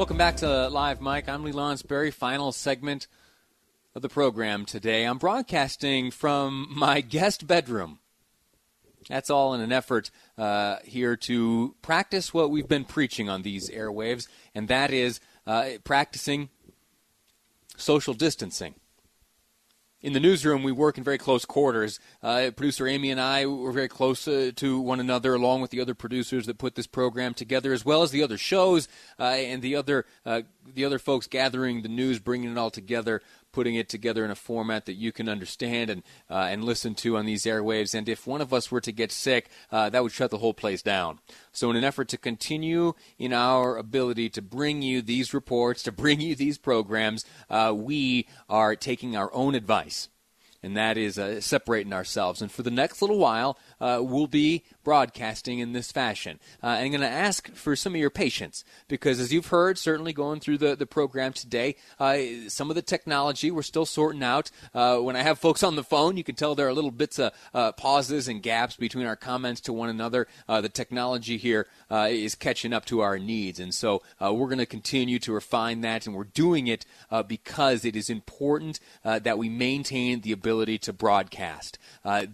Welcome back to Live Mic. I'm Lee Lonsberry, final segment of the program today. I'm broadcasting from my guest bedroom. That's all in an effort uh, here to practice what we've been preaching on these airwaves, and that is uh, practicing social distancing in the newsroom, we work in very close quarters. Uh, producer Amy and I were very close uh, to one another, along with the other producers that put this program together, as well as the other shows uh, and the other uh, the other folks gathering the news, bringing it all together putting it together in a format that you can understand and uh, and listen to on these airwaves. And if one of us were to get sick, uh, that would shut the whole place down. So, in an effort to continue in our ability to bring you these reports, to bring you these programs, uh, we are taking our own advice and that is uh, separating ourselves. And for the next little while, uh, we'll be broadcasting in this fashion. Uh, I'm going to ask for some of your patience because, as you've heard, certainly going through the, the program today, uh, some of the technology we're still sorting out. Uh, when I have folks on the phone, you can tell there are little bits of uh, pauses and gaps between our comments to one another. the technology here is catching up to our needs. And so we're going to continue to refine that, and we're doing it because it is important that we maintain the ability to broadcast.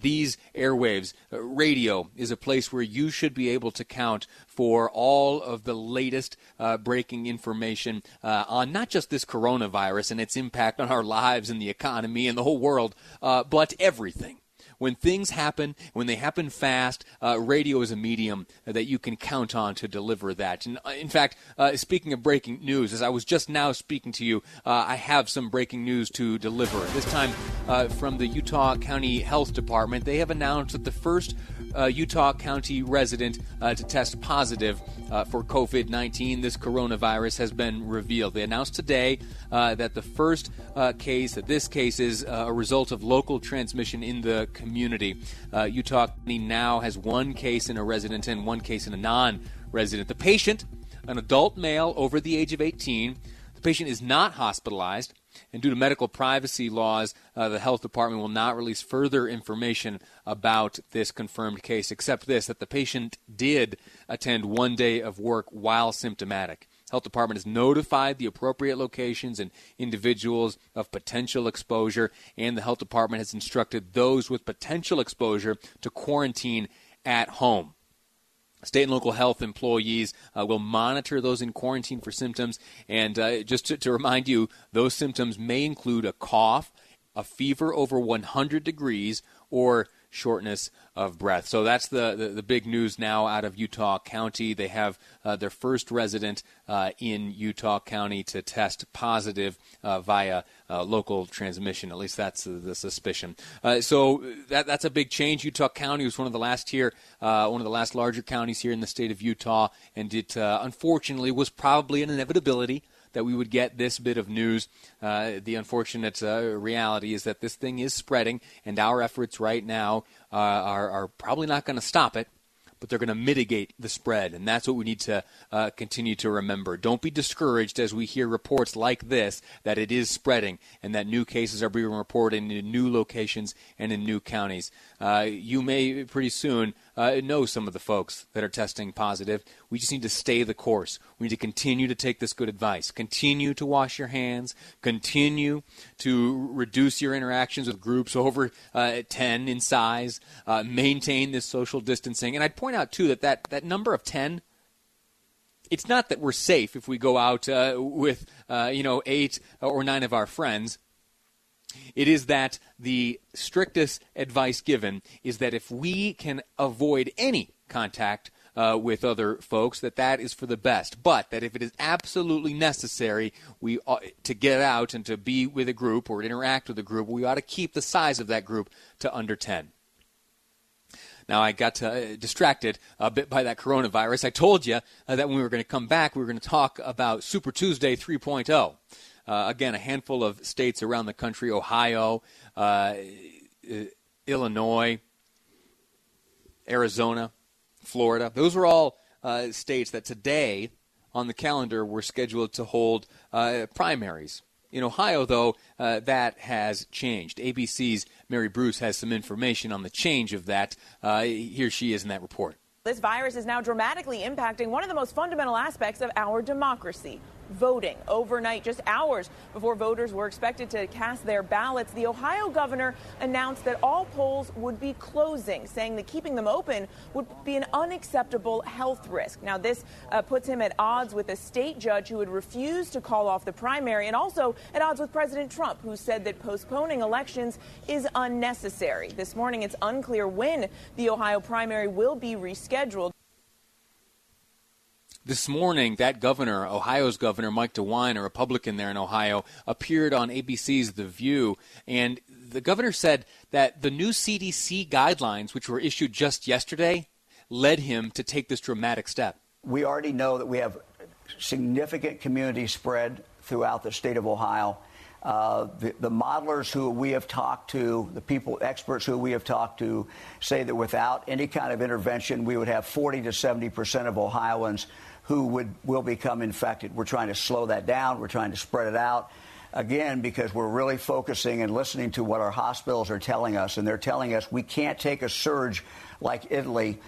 these airwaves, radio is a place where you should be able to count for all of the latest uh, breaking information uh, on not just this coronavirus and its impact on our lives and the economy and the whole world, uh, but everything when things happen, when they happen fast, uh, radio is a medium that you can count on to deliver that. And uh, in fact, uh, speaking of breaking news, as I was just now speaking to you, uh, I have some breaking news to deliver. This time uh, from the Utah County Health Department, they have announced that the first uh, Utah County resident uh, to test positive uh, for COVID 19. This coronavirus has been revealed. They announced today uh, that the first uh, case, that this case is uh, a result of local transmission in the community. Utah County now has one case in a resident and one case in a non resident. The patient, an adult male over the age of 18, the patient is not hospitalized. And due to medical privacy laws, uh, the health department will not release further information about this confirmed case, except this that the patient did attend one day of work while symptomatic. Health department has notified the appropriate locations and individuals of potential exposure, and the health department has instructed those with potential exposure to quarantine at home. State and local health employees uh, will monitor those in quarantine for symptoms. And uh, just to, to remind you, those symptoms may include a cough, a fever over 100 degrees, or shortness of breath. So that's the, the, the, big news now out of Utah County. They have uh, their first resident uh, in Utah County to test positive uh, via uh, local transmission. At least that's the, suspicion. Uh, so that, that's a big change. Utah County was one of the last here, uh, one of the last larger counties here in the state of Utah, and it unfortunately was probably an inevitability that we would get this bit of news. Uh, the unfortunate uh, reality is that this thing is spreading, and our efforts right now uh, are, are probably not going to stop it but they're going to mitigate the spread. And that's what we need to uh, continue to remember. Don't be discouraged as we hear reports like this that it is spreading and that new cases are being reported in new locations and in new counties. Uh, you may pretty soon uh, know some of the folks that are testing positive. We just need to stay the course. We need to continue to take this good advice. Continue to wash your hands. Continue to reduce your interactions with groups over uh, 10 in size. Uh, maintain this social distancing. And I'd point out, too, that that, that number of 10 it's not that we're safe if we go out uh, with uh, you know eight or nine of our friends. It is that the strictest advice given is that if we can avoid any contact uh, with other folks, that that is for the best. But that if it is absolutely necessary, we ought, to get out and to be with a group or interact with a group, we ought to keep the size of that group to under ten. Now, I got uh, distracted a bit by that coronavirus. I told you uh, that when we were going to come back, we were going to talk about Super Tuesday 3.0. Uh, again, a handful of states around the country Ohio, uh, Illinois, Arizona, Florida. Those were all uh, states that today on the calendar were scheduled to hold uh, primaries. In Ohio, though, uh, that has changed. ABC's Mary Bruce has some information on the change of that. Uh, here she is in that report. This virus is now dramatically impacting one of the most fundamental aspects of our democracy voting. Overnight, just hours before voters were expected to cast their ballots, the Ohio governor announced that all polls would be closing, saying that keeping them open would be an unacceptable health risk. Now, this uh, puts him at odds with a state judge who had refused to call off the primary and also at odds with President Trump, who said that postponing elections is unnecessary. This morning, it's unclear when the Ohio primary will be rescheduled. This morning, that governor, Ohio's governor, Mike DeWine, a Republican there in Ohio, appeared on ABC's The View, and the governor said that the new CDC guidelines, which were issued just yesterday, led him to take this dramatic step. We already know that we have significant community spread throughout the state of Ohio. Uh, the, the, modelers who we have talked to, the people, experts who we have talked to, say that without any kind of intervention, we would have 40 to 70 percent of Ohioans who would will become infected. We're trying to slow that down. We're trying to spread it out. Again, because we're really focusing and listening to what our hospitals are telling us, and they're telling us we can't take a surge like Italy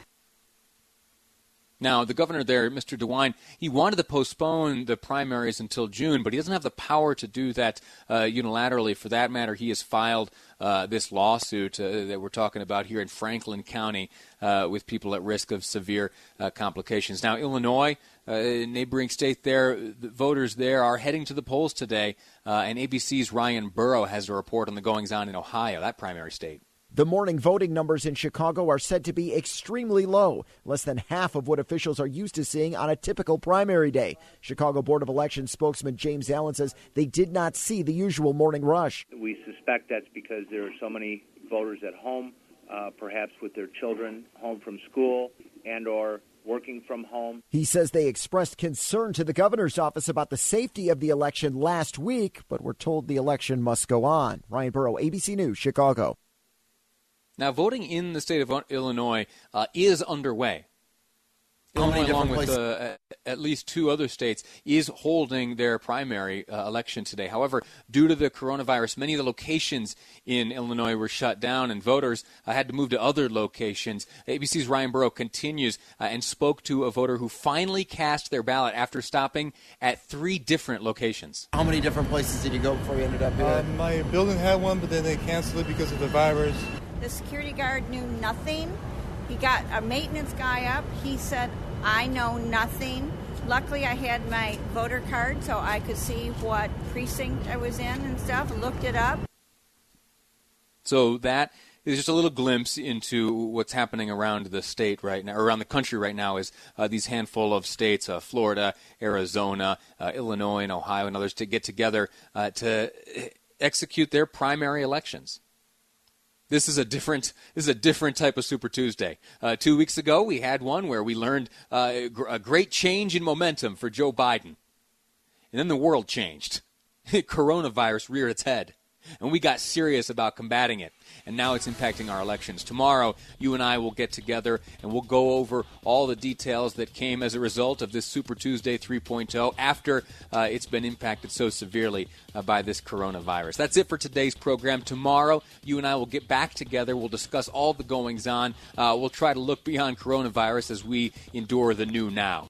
now, the governor there, Mr. DeWine, he wanted to postpone the primaries until June, but he doesn't have the power to do that uh, unilaterally. For that matter, he has filed uh, this lawsuit uh, that we're talking about here in Franklin County uh, with people at risk of severe uh, complications. Now, Illinois, uh, neighboring state there, the voters there are heading to the polls today, and ABC's Ryan Burrow has a report on the goings on in Ohio, that primary state. The morning voting numbers in Chicago are said to be extremely low, less than half of what officials are used to seeing on a typical primary day. Chicago Board of Elections spokesman James Allen says they did not see the usual morning rush. We suspect that's because there are so many voters at home, uh, perhaps with their children home from school and or working from home. He says they expressed concern to the governor's office about the safety of the election last week, but were told the election must go on. Ryan Burrow, ABC News, Chicago. Now, voting in the state of Illinois uh, is underway. Illinois, along with uh, at least two other states, is holding their primary uh, election today. However, due to the coronavirus, many of the locations in Illinois were shut down, and voters uh, had to move to other locations. ABC's Ryan Burrow continues uh, and spoke to a voter who finally cast their ballot after stopping at three different locations. How many different places did you go before you ended up here? Uh, my building had one, but then they canceled it because of the virus. The security guard knew nothing. He got a maintenance guy up. He said, I know nothing. Luckily, I had my voter card so I could see what precinct I was in and stuff, looked it up. So that is just a little glimpse into what's happening around the state right now, around the country right now, is uh, these handful of states, uh, Florida, Arizona, uh, Illinois, and Ohio, and others, to get together uh, to execute their primary elections. This is a different this is a different type of Super Tuesday. Uh, two weeks ago, we had one where we learned uh, a great change in momentum for Joe Biden, and then the world changed. Coronavirus reared its head and we got serious about combating it. And now it's impacting our elections. Tomorrow, you and I will get together and we'll go over all the details that came as a result of this Super Tuesday 3.0 after uh, it's been impacted so severely uh, by this coronavirus. That's it for today's program. Tomorrow, you and I will get back together. We'll discuss all the goings on. Uh, we'll try to look beyond coronavirus as we endure the new now.